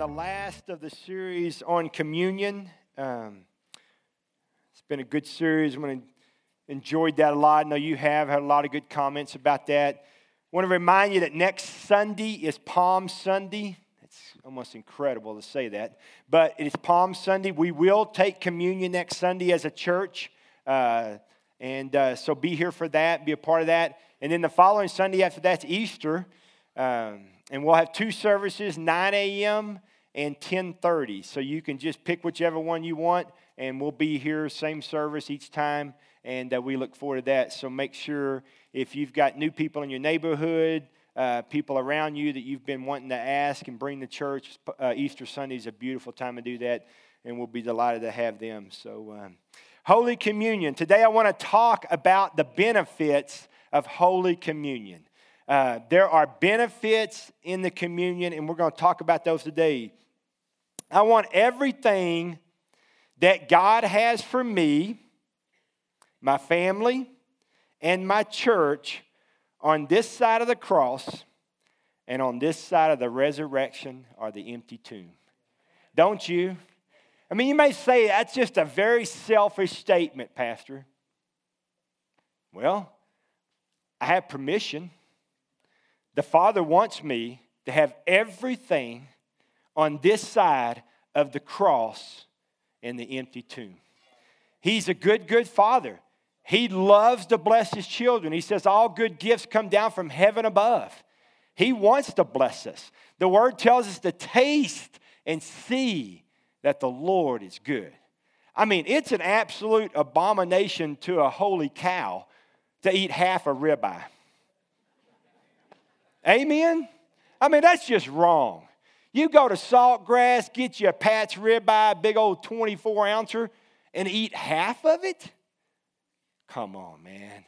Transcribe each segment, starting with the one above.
the last of the series on communion. Um, it's been a good series. I enjoyed that a lot. I know you have had a lot of good comments about that. I want to remind you that next Sunday is Palm Sunday. It's almost incredible to say that, but it is Palm Sunday. We will take communion next Sunday as a church, uh, and uh, so be here for that. Be a part of that. And then the following Sunday after that's Easter. Um, and we'll have two services 9 a.m and 10:30 so you can just pick whichever one you want and we'll be here same service each time and uh, we look forward to that. So make sure if you've got new people in your neighborhood uh, people around you that you've been wanting to ask and bring to church uh, easter sunday is a beautiful time to do that and we'll be delighted to have them. So um, holy communion. Today i want to talk about the benefits of holy communion uh, there are benefits in the communion, and we're going to talk about those today. I want everything that God has for me, my family, and my church on this side of the cross and on this side of the resurrection or the empty tomb. Don't you? I mean, you may say that's just a very selfish statement, Pastor. Well, I have permission. The Father wants me to have everything on this side of the cross and the empty tomb. He's a good, good Father. He loves to bless His children. He says, All good gifts come down from heaven above. He wants to bless us. The Word tells us to taste and see that the Lord is good. I mean, it's an absolute abomination to a holy cow to eat half a ribeye. Amen? I mean, that's just wrong. You go to Saltgrass, get you a Pat's ribeye, big old 24 ouncer, and eat half of it? Come on, man.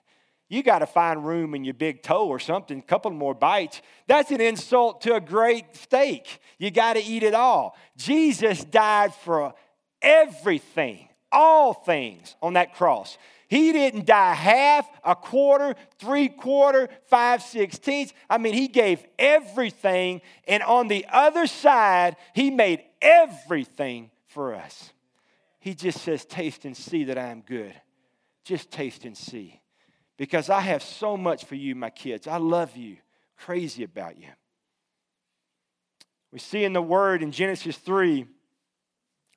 You got to find room in your big toe or something, a couple more bites. That's an insult to a great steak. You got to eat it all. Jesus died for everything, all things on that cross. He didn't die half, a quarter, three quarter, five sixteenths. I mean, he gave everything. And on the other side, he made everything for us. He just says, Taste and see that I am good. Just taste and see. Because I have so much for you, my kids. I love you, crazy about you. We see in the word in Genesis 3,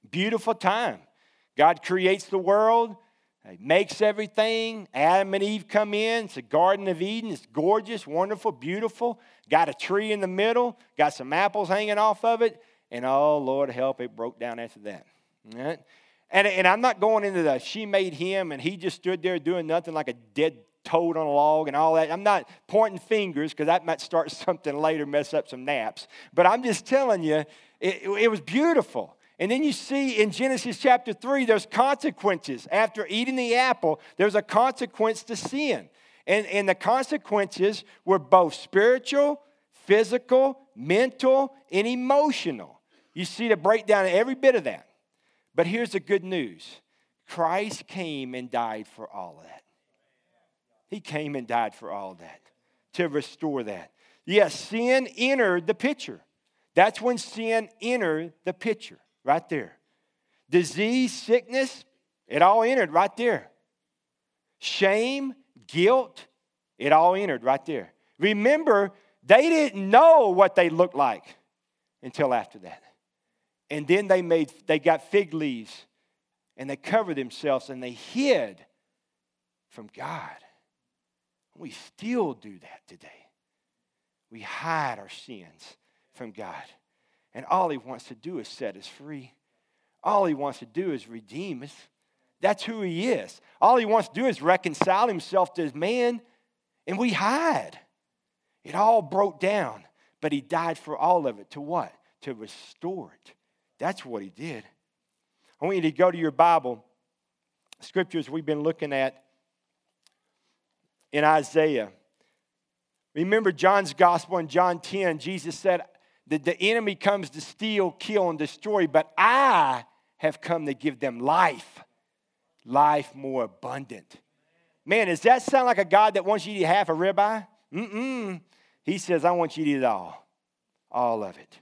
beautiful time. God creates the world. He makes everything. Adam and Eve come in. It's a Garden of Eden. It's gorgeous, wonderful, beautiful. Got a tree in the middle, got some apples hanging off of it. And oh, Lord help, it broke down after that. Right? And, and I'm not going into the she made him and he just stood there doing nothing like a dead toad on a log and all that. I'm not pointing fingers because that might start something later, mess up some naps. But I'm just telling you, it, it was beautiful. And then you see in Genesis chapter 3, there's consequences. After eating the apple, there's a consequence to sin. And, and the consequences were both spiritual, physical, mental, and emotional. You see the breakdown of every bit of that. But here's the good news Christ came and died for all of that. He came and died for all that to restore that. Yes, sin entered the picture. That's when sin entered the picture right there. Disease, sickness, it all entered right there. Shame, guilt, it all entered right there. Remember, they didn't know what they looked like until after that. And then they made they got fig leaves and they covered themselves and they hid from God. We still do that today. We hide our sins from God. And all he wants to do is set us free. All he wants to do is redeem us. That's who he is. All he wants to do is reconcile himself to his man, and we hide. It all broke down, but he died for all of it. To what? To restore it. That's what he did. I want you to go to your Bible, scriptures we've been looking at in Isaiah. Remember John's gospel in John 10, Jesus said, that the enemy comes to steal, kill, and destroy, but I have come to give them life, life more abundant. Man, does that sound like a God that wants you to eat half a ribeye? Mm-mm. He says, I want you to eat it all, all of it.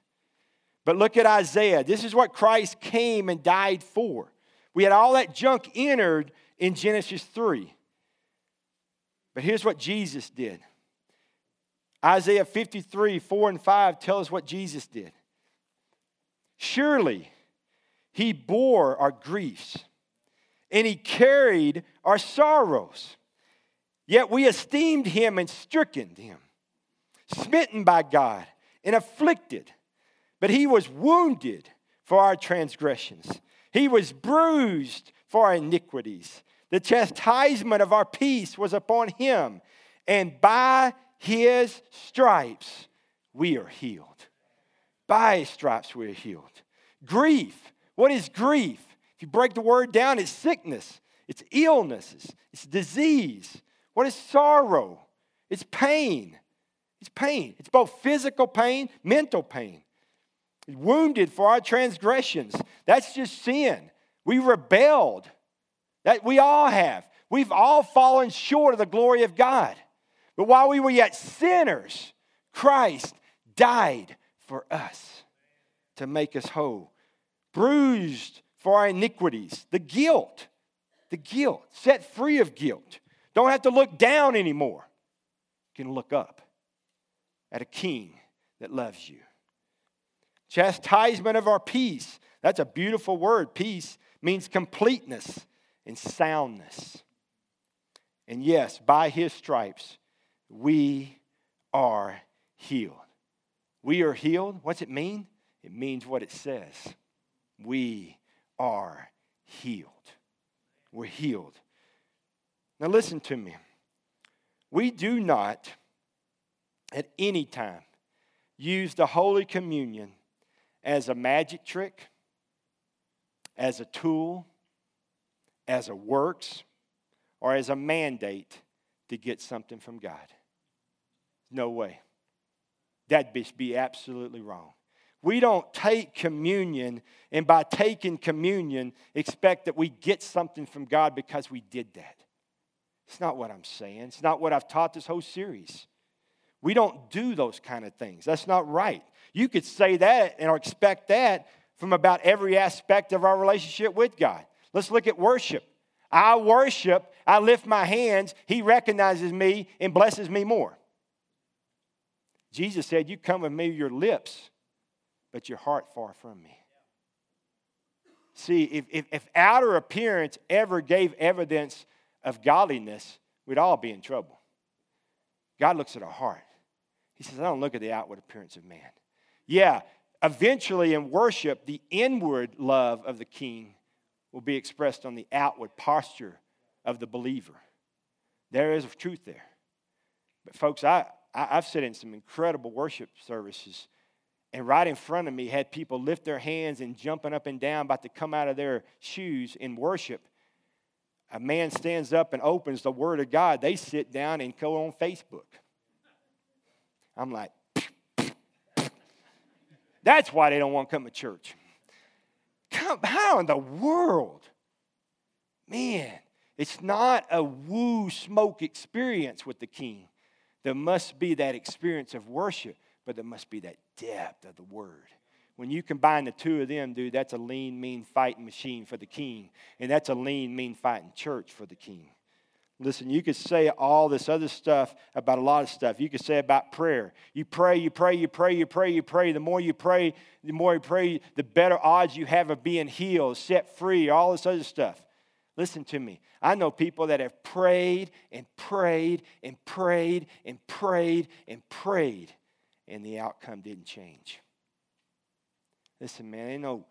But look at Isaiah. This is what Christ came and died for. We had all that junk entered in Genesis 3. But here's what Jesus did Isaiah 53, 4 and 5 tell us what Jesus did. Surely he bore our griefs and he carried our sorrows. Yet we esteemed him and stricken him, smitten by God and afflicted. But he was wounded for our transgressions, he was bruised for our iniquities. The chastisement of our peace was upon him, and by his stripes we are healed. By his stripes we are healed. Grief. What is grief? If you break the word down, it's sickness, it's illnesses, it's, it's disease. What is sorrow? It's pain. It's pain. It's both physical pain, mental pain. Wounded for our transgressions. That's just sin. We rebelled. That we all have. We've all fallen short of the glory of God. But while we were yet sinners, Christ died for us to make us whole. Bruised for our iniquities, the guilt, the guilt, set free of guilt. Don't have to look down anymore. You can look up at a king that loves you. Chastisement of our peace. That's a beautiful word. Peace means completeness and soundness. And yes, by his stripes, we are healed. We are healed. What's it mean? It means what it says. We are healed. We're healed. Now, listen to me. We do not at any time use the Holy Communion as a magic trick, as a tool, as a works, or as a mandate to get something from God. No way. That'd be absolutely wrong. We don't take communion and by taking communion expect that we get something from God because we did that. It's not what I'm saying. It's not what I've taught this whole series. We don't do those kind of things. That's not right. You could say that and expect that from about every aspect of our relationship with God. Let's look at worship. I worship, I lift my hands, He recognizes me and blesses me more. Jesus said, You come with me, your lips, but your heart far from me. See, if, if, if outer appearance ever gave evidence of godliness, we'd all be in trouble. God looks at our heart. He says, I don't look at the outward appearance of man. Yeah, eventually in worship, the inward love of the king will be expressed on the outward posture of the believer. There is truth there. But, folks, I, I, have sat in some incredible worship services, and right in front of me had people lift their hands and jumping up and down, about to come out of their shoes in worship. A man stands up and opens the Word of God. They sit down and go on Facebook. I'm like, that's why they don't want to come to church. Come, How in the world? Man, it's not a woo smoke experience with the king. There must be that experience of worship, but there must be that depth of the word. When you combine the two of them, dude, that's a lean, mean fighting machine for the king. And that's a lean, mean fighting church for the king. Listen, you could say all this other stuff about a lot of stuff. You could say about prayer. You pray, you pray, you pray, you pray, you pray. The more you pray, the more you pray, the better odds you have of being healed, set free, all this other stuff. Listen to me. I know people that have prayed and prayed and prayed and prayed and prayed, and the outcome didn't change. Listen, man, ain't no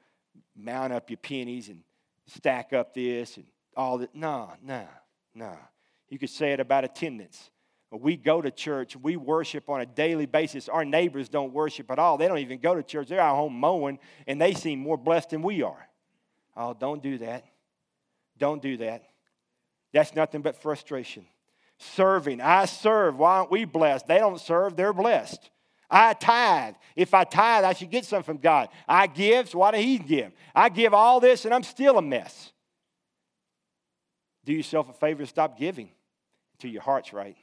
mount up your pennies and stack up this and all that. No, no, no. You could say it about attendance. We go to church, we worship on a daily basis. Our neighbors don't worship at all. They don't even go to church. They're at home mowing, and they seem more blessed than we are. Oh, don't do that. Don't do that. That's nothing but frustration. Serving. I serve. Why aren't we blessed? They don't serve, they're blessed. I tithe. If I tithe, I should get something from God. I give, so why do He give? I give all this, and I'm still a mess. Do yourself a favor and stop giving until your heart's right.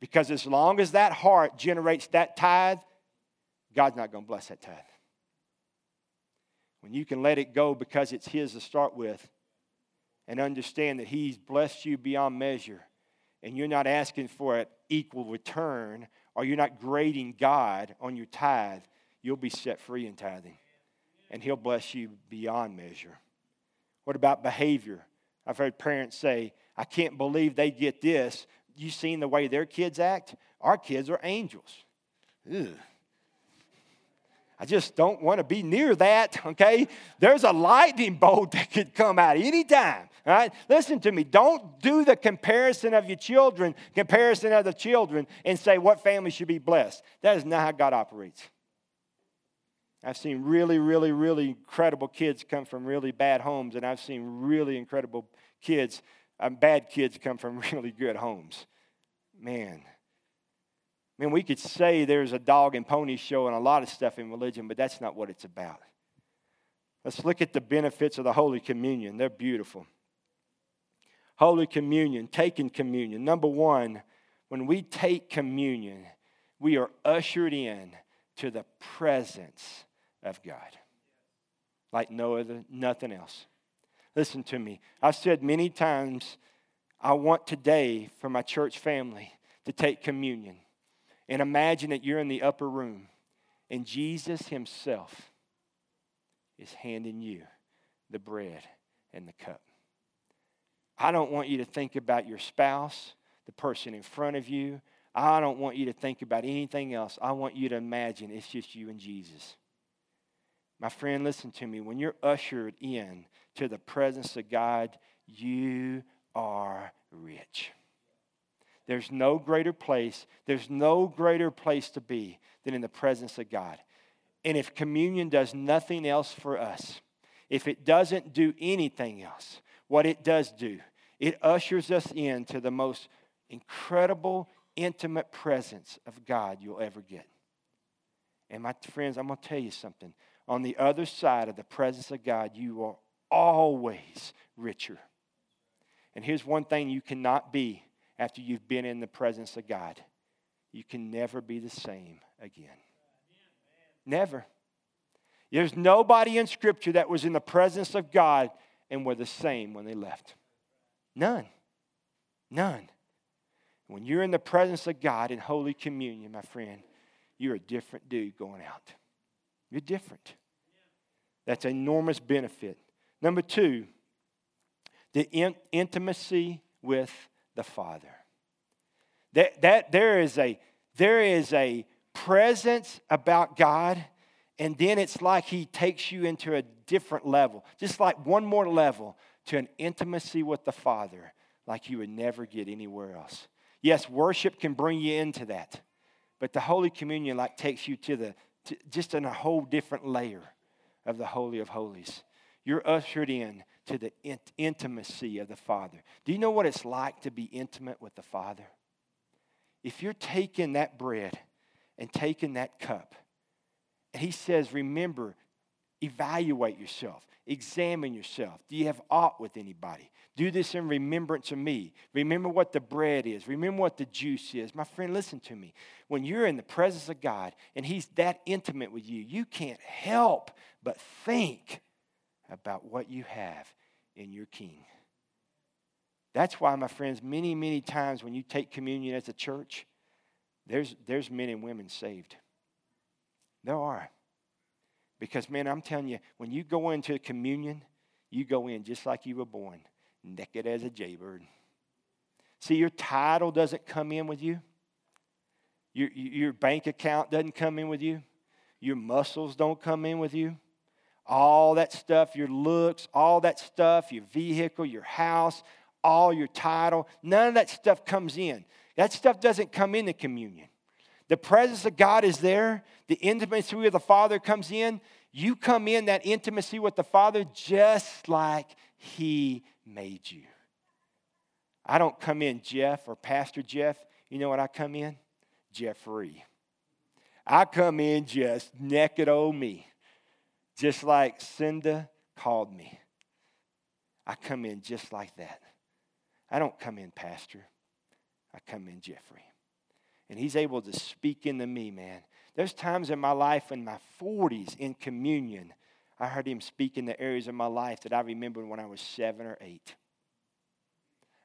Because as long as that heart generates that tithe, God's not going to bless that tithe. when you can let it go because it's His to start with and understand that He's blessed you beyond measure and you're not asking for an equal return or you're not grading God on your tithe, you'll be set free in tithing and He'll bless you beyond measure. What about behavior? I've heard parents say, I can't believe they get this. You seen the way their kids act? Our kids are angels. I just don't want to be near that, okay? There's a lightning bolt that could come out anytime, all right? Listen to me. Don't do the comparison of your children, comparison of the children, and say what family should be blessed. That is not how God operates. I've seen really, really, really incredible kids come from really bad homes, and I've seen really incredible kids, um, bad kids come from really good homes. Man. I mean, we could say there's a dog and pony show and a lot of stuff in religion, but that's not what it's about. Let's look at the benefits of the Holy Communion. They're beautiful. Holy Communion, taking communion. Number one, when we take communion, we are ushered in to the presence of God. Like no other, nothing else. Listen to me. I've said many times, I want today for my church family to take communion. And imagine that you're in the upper room and Jesus Himself is handing you the bread and the cup. I don't want you to think about your spouse, the person in front of you. I don't want you to think about anything else. I want you to imagine it's just you and Jesus. My friend, listen to me. When you're ushered in to the presence of God, you are rich. There's no greater place, there's no greater place to be than in the presence of God. And if communion does nothing else for us, if it doesn't do anything else, what it does do, it ushers us into the most incredible, intimate presence of God you'll ever get. And my friends, I'm going to tell you something on the other side of the presence of God, you are always richer. And here's one thing you cannot be after you've been in the presence of God you can never be the same again. Never. There's nobody in Scripture that was in the presence of God and were the same when they left. None. None. When you're in the presence of God in Holy Communion, my friend, you're a different dude going out. You're different. That's enormous benefit. Number two, the in- intimacy with the Father. That, that there is a there is a presence about God, and then it's like He takes you into a different level, just like one more level to an intimacy with the Father, like you would never get anywhere else. Yes, worship can bring you into that, but the Holy Communion like takes you to the to just in a whole different layer of the Holy of Holies. You're ushered in to the int- intimacy of the Father. Do you know what it's like to be intimate with the Father? If you're taking that bread and taking that cup, and He says, remember, evaluate yourself, examine yourself. Do you have aught with anybody? Do this in remembrance of me. Remember what the bread is. Remember what the juice is. My friend, listen to me. When you're in the presence of God and He's that intimate with you, you can't help but think about what you have in your King. That's why, my friends, many, many times when you take communion as a church, there's, there's men and women saved. There are. Because, man, I'm telling you, when you go into communion, you go in just like you were born naked as a jaybird. See, your title doesn't come in with you. Your, your bank account doesn't come in with you. Your muscles don't come in with you. All that stuff, your looks, all that stuff, your vehicle, your house, all your title, none of that stuff comes in. That stuff doesn't come into communion. The presence of God is there, the intimacy with the Father comes in. You come in that intimacy with the Father just like He made you. I don't come in Jeff or Pastor Jeff. You know what I come in? Jeffrey. I come in just naked old me, just like Cinda called me. I come in just like that. I don't come in Pastor. I come in Jeffrey. And he's able to speak into me, man. There's times in my life in my 40s in communion, I heard him speak in the areas of my life that I remembered when I was seven or eight.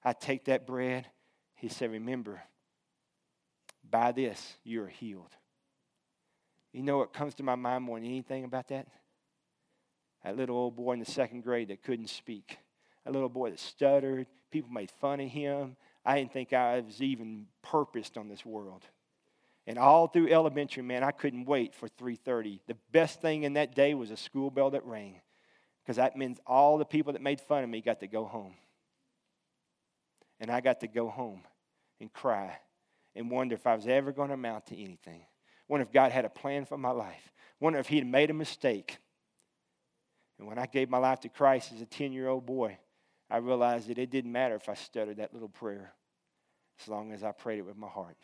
I take that bread. He said, Remember, by this you are healed. You know what comes to my mind more than anything about that? That little old boy in the second grade that couldn't speak. That little boy that stuttered. People made fun of him. I didn't think I was even purposed on this world. And all through elementary, man, I couldn't wait for 3:30. The best thing in that day was a school bell that rang, because that means all the people that made fun of me got to go home. And I got to go home and cry and wonder if I was ever going to amount to anything. Wonder if God had a plan for my life. Wonder if He had made a mistake. And when I gave my life to Christ as a 10 year old boy, I realized that it didn't matter if I stuttered that little prayer as long as I prayed it with my heart.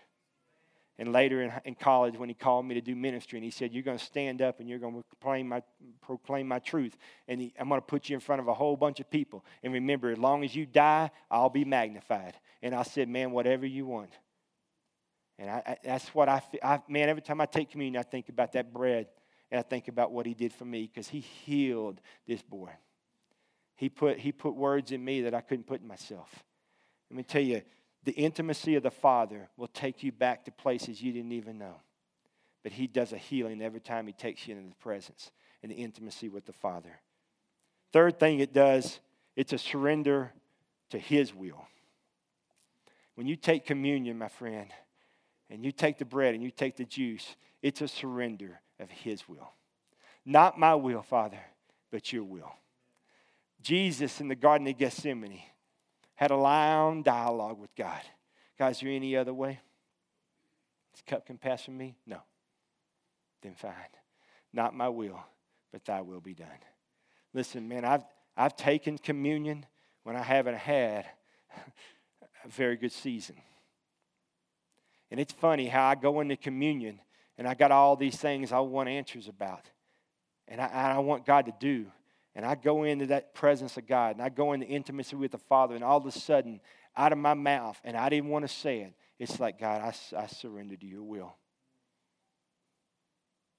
And later in, in college, when he called me to do ministry, and he said, You're going to stand up and you're going to proclaim my, proclaim my truth. And he, I'm going to put you in front of a whole bunch of people. And remember, as long as you die, I'll be magnified. And I said, Man, whatever you want. And I, I, that's what I, I, man, every time I take communion, I think about that bread and I think about what he did for me because he healed this boy. He put, he put words in me that I couldn't put in myself. Let me tell you, the intimacy of the Father will take you back to places you didn't even know. But He does a healing every time He takes you into the presence and the intimacy with the Father. Third thing it does, it's a surrender to His will. When you take communion, my friend, and you take the bread and you take the juice, it's a surrender of His will. Not my will, Father, but your will. Jesus in the Garden of Gethsemane had a long dialogue with God. God, is there any other way? This cup can pass from me? No. Then fine. Not my will, but thy will be done. Listen, man, I've, I've taken communion when I haven't had a very good season. And it's funny how I go into communion and I got all these things I want answers about. And I, I want God to do and I go into that presence of God and I go into intimacy with the Father, and all of a sudden, out of my mouth, and I didn't want to say it, it's like, God, I, I surrender to your will.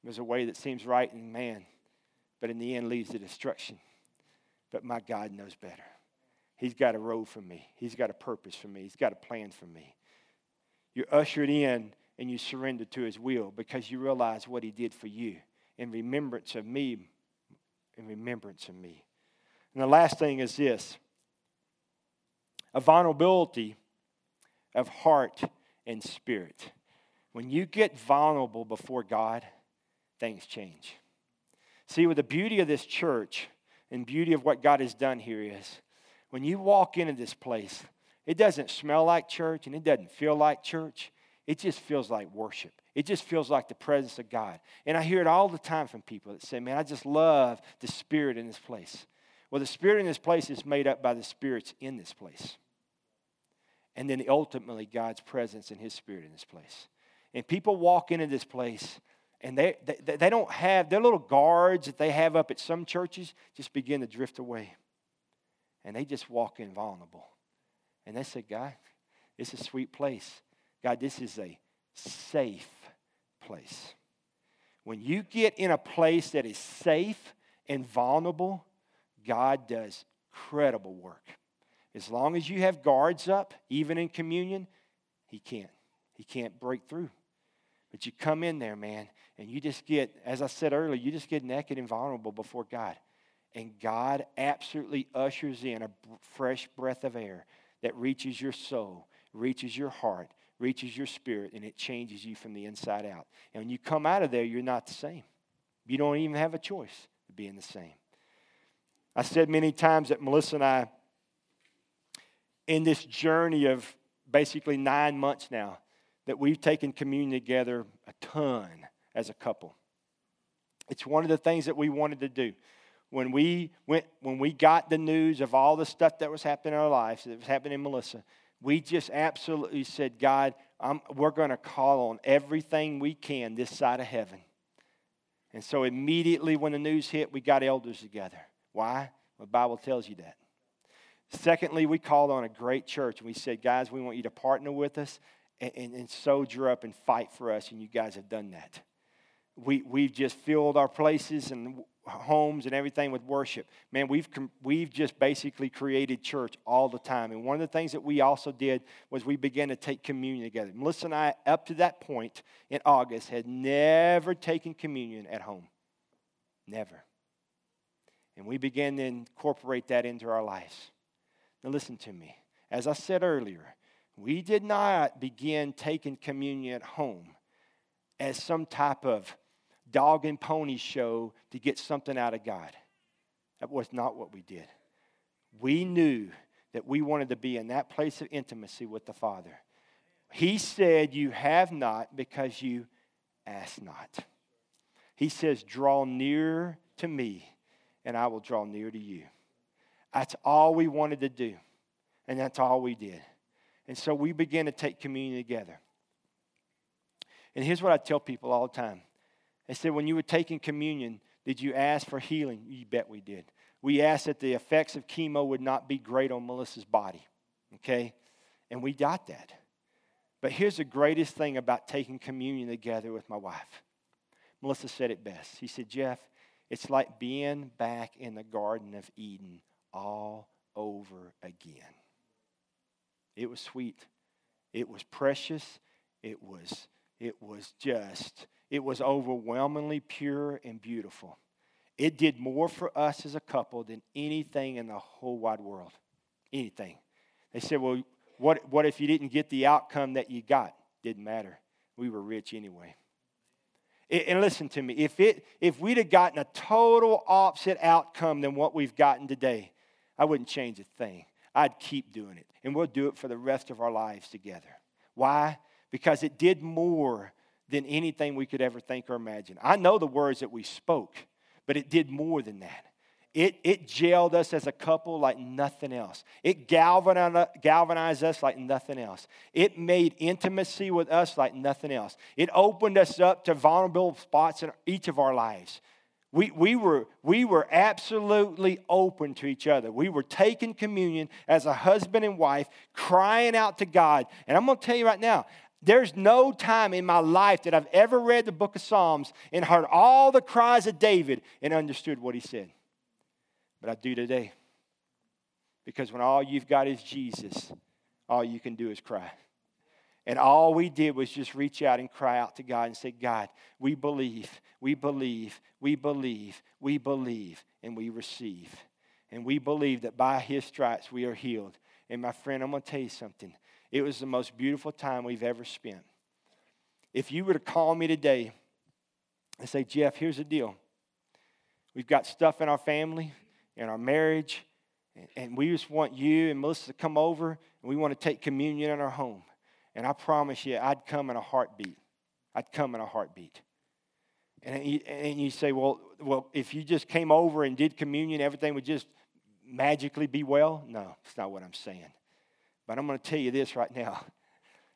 There's a way that seems right in man, but in the end leads to destruction. But my God knows better. He's got a road for me, He's got a purpose for me, He's got a plan for me. You're ushered in and you surrender to His will because you realize what He did for you in remembrance of me in remembrance of me. And the last thing is this a vulnerability of heart and spirit. When you get vulnerable before God, things change. See, what the beauty of this church and beauty of what God has done here is when you walk into this place, it doesn't smell like church and it doesn't feel like church. It just feels like worship. It just feels like the presence of God. And I hear it all the time from people that say, Man, I just love the Spirit in this place. Well, the Spirit in this place is made up by the spirits in this place. And then ultimately, God's presence and His Spirit in this place. And people walk into this place and they, they, they don't have their little guards that they have up at some churches just begin to drift away. And they just walk in vulnerable. And they say, God, it's a sweet place. God, this is a safe place. When you get in a place that is safe and vulnerable, God does credible work. As long as you have guards up, even in communion, He can't. He can't break through. But you come in there, man, and you just get, as I said earlier, you just get naked and vulnerable before God. And God absolutely ushers in a fresh breath of air that reaches your soul, reaches your heart, reaches your spirit and it changes you from the inside out. And when you come out of there, you're not the same. You don't even have a choice of being the same. I said many times that Melissa and I, in this journey of basically nine months now, that we've taken communion together a ton as a couple. It's one of the things that we wanted to do. When we went, when we got the news of all the stuff that was happening in our lives, that was happening in Melissa, we just absolutely said, God, I'm, we're going to call on everything we can this side of heaven. And so immediately when the news hit, we got elders together. Why? The Bible tells you that. Secondly, we called on a great church and we said, guys, we want you to partner with us and, and, and soldier up and fight for us, and you guys have done that. We, we've just filled our places and homes and everything with worship. Man, we've, we've just basically created church all the time. And one of the things that we also did was we began to take communion together. Melissa and I, up to that point in August, had never taken communion at home. Never. And we began to incorporate that into our lives. Now, listen to me. As I said earlier, we did not begin taking communion at home as some type of dog and pony show to get something out of God. That was not what we did. We knew that we wanted to be in that place of intimacy with the Father. He said, You have not because you ask not. He says, Draw near to me, and I will draw near to you. That's all we wanted to do, and that's all we did. And so we began to take communion together. And here's what I tell people all the time I said, when you were taking communion, did you ask for healing? You bet we did. We asked that the effects of chemo would not be great on Melissa's body. Okay? And we got that. But here's the greatest thing about taking communion together with my wife. Melissa said it best. He said, Jeff, it's like being back in the Garden of Eden all over again. It was sweet. It was precious. It was, it was just it was overwhelmingly pure and beautiful. It did more for us as a couple than anything in the whole wide world. Anything. They said, well, what, what if you didn't get the outcome that you got? Didn't matter. We were rich anyway. And listen to me, if, it, if we'd have gotten a total opposite outcome than what we've gotten today, I wouldn't change a thing. I'd keep doing it. And we'll do it for the rest of our lives together. Why? Because it did more than anything we could ever think or imagine. I know the words that we spoke, but it did more than that. It, it jailed us as a couple like nothing else. It galvanized, us like nothing else. It made intimacy with us like nothing else. It opened us up to vulnerable spots in each of our lives. We, we, were, we were absolutely open to each other. We were taking communion as a husband and wife, crying out to God. And I'm going to tell you right now, there's no time in my life that I've ever read the book of Psalms and heard all the cries of David and understood what he said. But I do today. Because when all you've got is Jesus, all you can do is cry. And all we did was just reach out and cry out to God and say, God, we believe, we believe, we believe, we believe, and we receive. And we believe that by his stripes we are healed. And my friend, I'm going to tell you something. It was the most beautiful time we've ever spent. If you were to call me today and say, Jeff, here's the deal. We've got stuff in our family, in our marriage, and we just want you and Melissa to come over, and we want to take communion in our home. And I promise you, I'd come in a heartbeat. I'd come in a heartbeat. And you, and you say, well, well, if you just came over and did communion, everything would just magically be well? No, that's not what I'm saying. But I'm going to tell you this right now.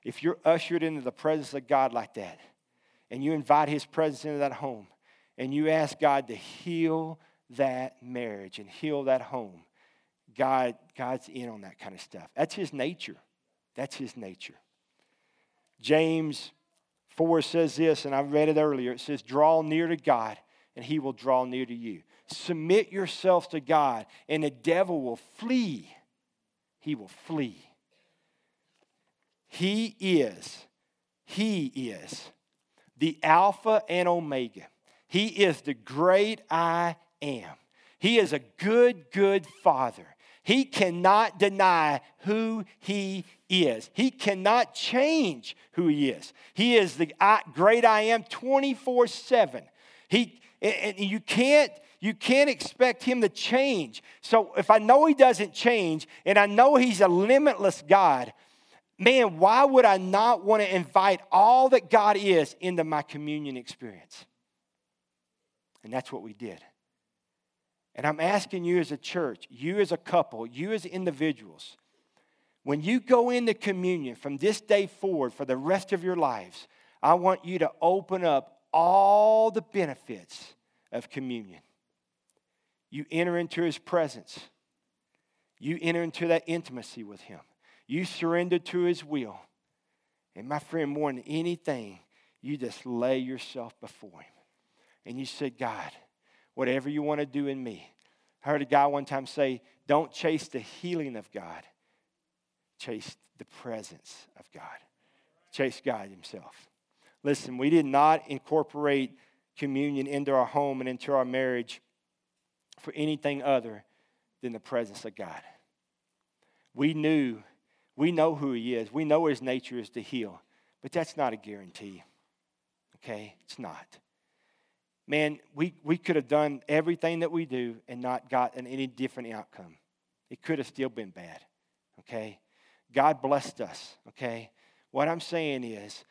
If you're ushered into the presence of God like that, and you invite His presence into that home, and you ask God to heal that marriage and heal that home, God, God's in on that kind of stuff. That's His nature. That's His nature. James 4 says this, and I read it earlier. It says, Draw near to God, and He will draw near to you. Submit yourselves to God, and the devil will flee. He will flee. He is, He is the Alpha and Omega. He is the great I am. He is a good, good Father. He cannot deny who He is. He cannot change who He is. He is the great I am 24 7. He, and you can't you can't expect him to change. So if I know he doesn't change and I know he's a limitless God, man, why would I not want to invite all that God is into my communion experience? And that's what we did. And I'm asking you as a church, you as a couple, you as individuals, when you go into communion from this day forward for the rest of your lives, I want you to open up all the benefits of communion. You enter into his presence, you enter into that intimacy with him. You surrender to His will. And my friend, more than anything, you just lay yourself before Him. and you said, God, whatever you want to do in me. I heard a guy one time say, Don't chase the healing of God, chase the presence of God. Chase God Himself. Listen, we did not incorporate communion into our home and into our marriage for anything other than the presence of God. We knew, we know who He is, we know His nature is to heal, but that's not a guarantee. Okay? It's not. Man, we, we could have done everything that we do and not gotten any different outcome. It could have still been bad. Okay? God blessed us. Okay? What I'm saying is,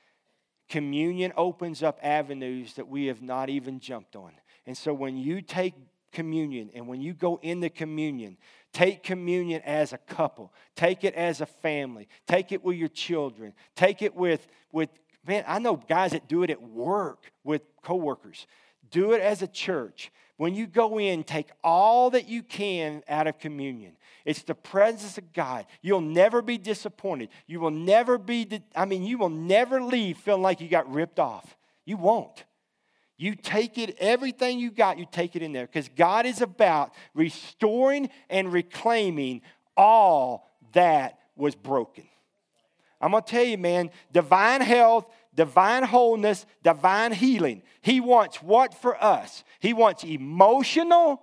communion opens up avenues that we have not even jumped on. And so when you take communion and when you go into communion, take communion as a couple, take it as a family, take it with your children, take it with, with man, I know guys that do it at work with coworkers. Do it as a church. When you go in, take all that you can out of communion. It's the presence of God. You'll never be disappointed. You will never be, I mean, you will never leave feeling like you got ripped off. You won't. You take it, everything you got, you take it in there because God is about restoring and reclaiming all that was broken. I'm going to tell you, man, divine health, divine wholeness, divine healing. He wants what for us? He wants emotional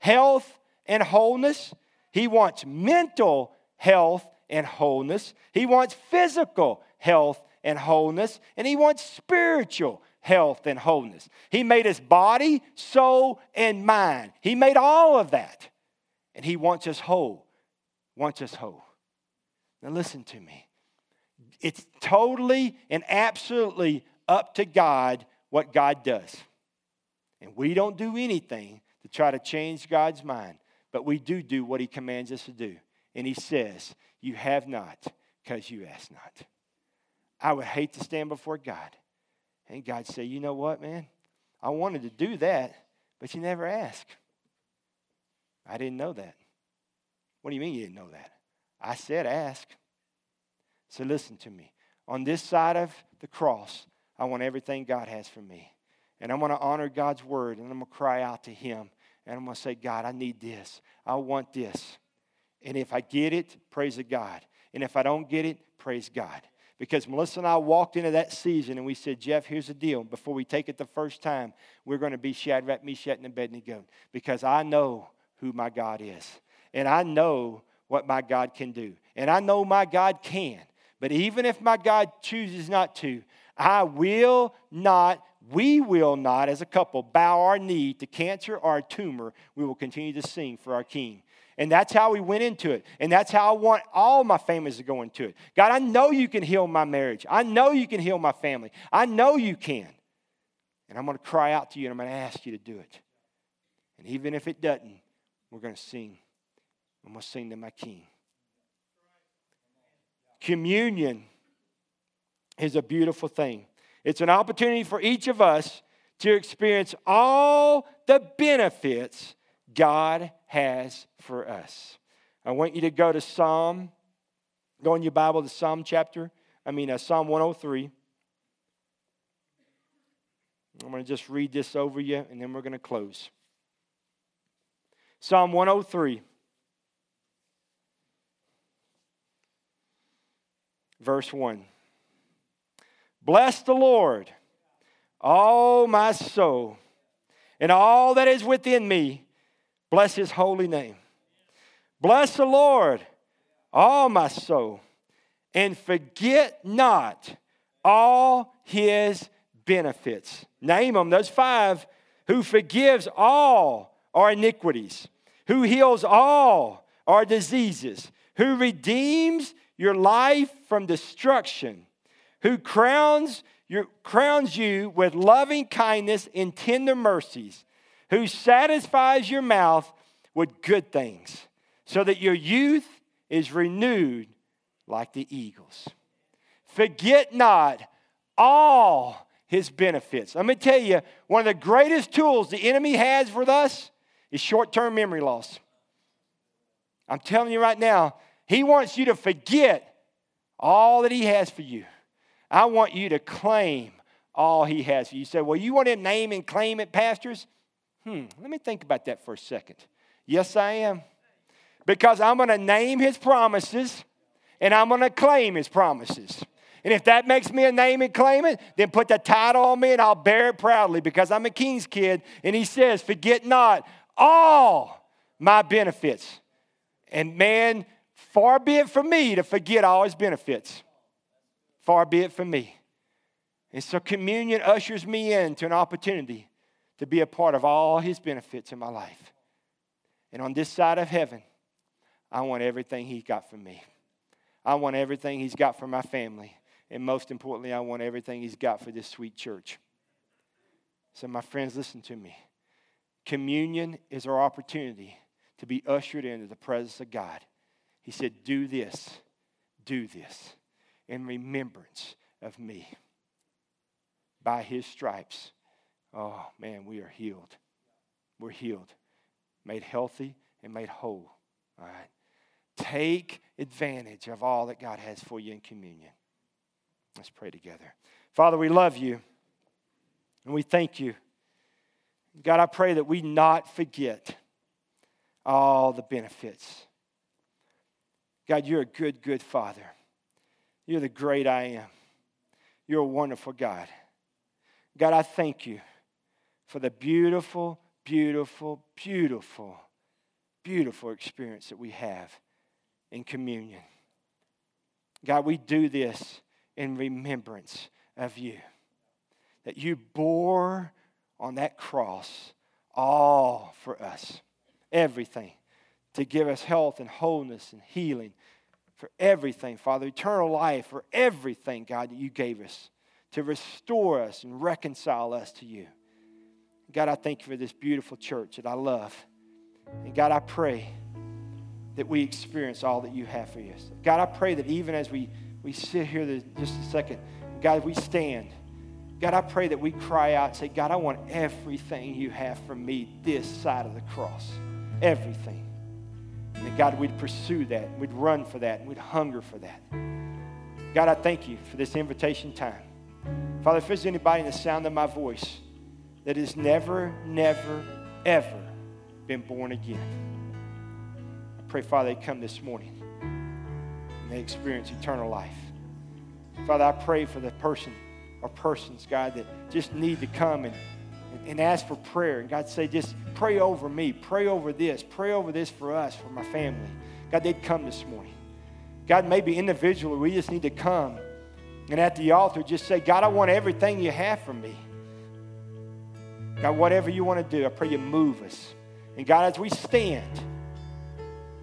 health and wholeness. He wants mental health and wholeness. He wants physical health and wholeness. And he wants spiritual health and wholeness. He made his body, soul, and mind. He made all of that. And he wants us whole. Wants us whole. Now listen to me. It's totally and absolutely up to God what God does. And we don't do anything to try to change God's mind, but we do do what He commands us to do. And He says, You have not because you ask not. I would hate to stand before God and God say, You know what, man? I wanted to do that, but you never asked. I didn't know that. What do you mean you didn't know that? I said ask. So listen to me. On this side of the cross, I want everything God has for me. And I'm going to honor God's word and I'm going to cry out to Him. And I'm going to say, God, I need this. I want this. And if I get it, praise God. And if I don't get it, praise God. Because Melissa and I walked into that season and we said, Jeff, here's the deal. Before we take it the first time, we're going to be Shadrach, Meshach, and Abednego. Because I know who my God is. And I know what my God can do. And I know my God can. But even if my God chooses not to, I will not, we will not, as a couple, bow our knee to cancer or a tumor. We will continue to sing for our King. And that's how we went into it. And that's how I want all my families to go into it. God, I know you can heal my marriage. I know you can heal my family. I know you can. And I'm going to cry out to you and I'm going to ask you to do it. And even if it doesn't, we're going to sing. I'm going to sing to my King. Communion is a beautiful thing. It's an opportunity for each of us to experience all the benefits God has for us. I want you to go to Psalm, go in your Bible to Psalm chapter, I mean, uh, Psalm 103. I'm going to just read this over you and then we're going to close. Psalm 103. verse 1. Bless the Lord, all my soul, and all that is within me. Bless his holy name. Bless the Lord, all my soul, and forget not all his benefits. Name them, those five who forgives all our iniquities, who heals all our diseases, who redeems your life from destruction, who crowns, your, crowns you with loving kindness and tender mercies, who satisfies your mouth with good things, so that your youth is renewed like the eagles. Forget not all his benefits. Let me tell you, one of the greatest tools the enemy has for us is short term memory loss. I'm telling you right now, he wants you to forget all that He has for you. I want you to claim all He has. For you say, Well, you want to name and claim it, pastors? Hmm, let me think about that for a second. Yes, I am. Because I'm going to name His promises and I'm going to claim His promises. And if that makes me a name and claim it, then put the title on me and I'll bear it proudly because I'm a king's kid. And he says, Forget not all my benefits. And man, far be it from me to forget all his benefits. Far be it from me. And so communion ushers me into an opportunity to be a part of all his benefits in my life. And on this side of heaven, I want everything he's got for me. I want everything he's got for my family. And most importantly, I want everything he's got for this sweet church. So, my friends, listen to me. Communion is our opportunity to be ushered into the presence of God. He said, Do this, do this in remembrance of me. By his stripes, oh man, we are healed. We're healed, made healthy, and made whole. All right. Take advantage of all that God has for you in communion. Let's pray together. Father, we love you and we thank you. God, I pray that we not forget all the benefits. God, you're a good, good Father. You're the great I am. You're a wonderful God. God, I thank you for the beautiful, beautiful, beautiful, beautiful experience that we have in communion. God, we do this in remembrance of you. That you bore on that cross all for us, everything, to give us health and wholeness and healing, for everything, Father, eternal life, for everything, God, that you gave us to restore us and reconcile us to you. God, I thank you for this beautiful church that I love. And God, I pray that we experience all that you have for us. God, I pray that even as we we sit here just a second. God, we stand. God, I pray that we cry out and say, God, I want everything you have for me this side of the cross. Everything. And God, we'd pursue that. We'd run for that. We'd hunger for that. God, I thank you for this invitation time. Father, if there's anybody in the sound of my voice that has never, never, ever been born again, I pray, Father, they come this morning and they experience eternal life. Father, I pray for the person or persons, God, that just need to come and, and, ask for prayer. And God say, just pray over me, pray over this, pray over this for us, for my family. God, they'd come this morning. God, maybe individually, we just need to come and at the altar just say, God, I want everything you have for me. God, whatever you want to do, I pray you move us. And God, as we stand,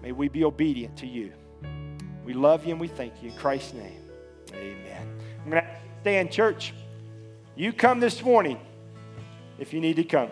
may we be obedient to you. We love you and we thank you. In Christ's name, amen. I'm going to stand, church. You come this morning if you need to come.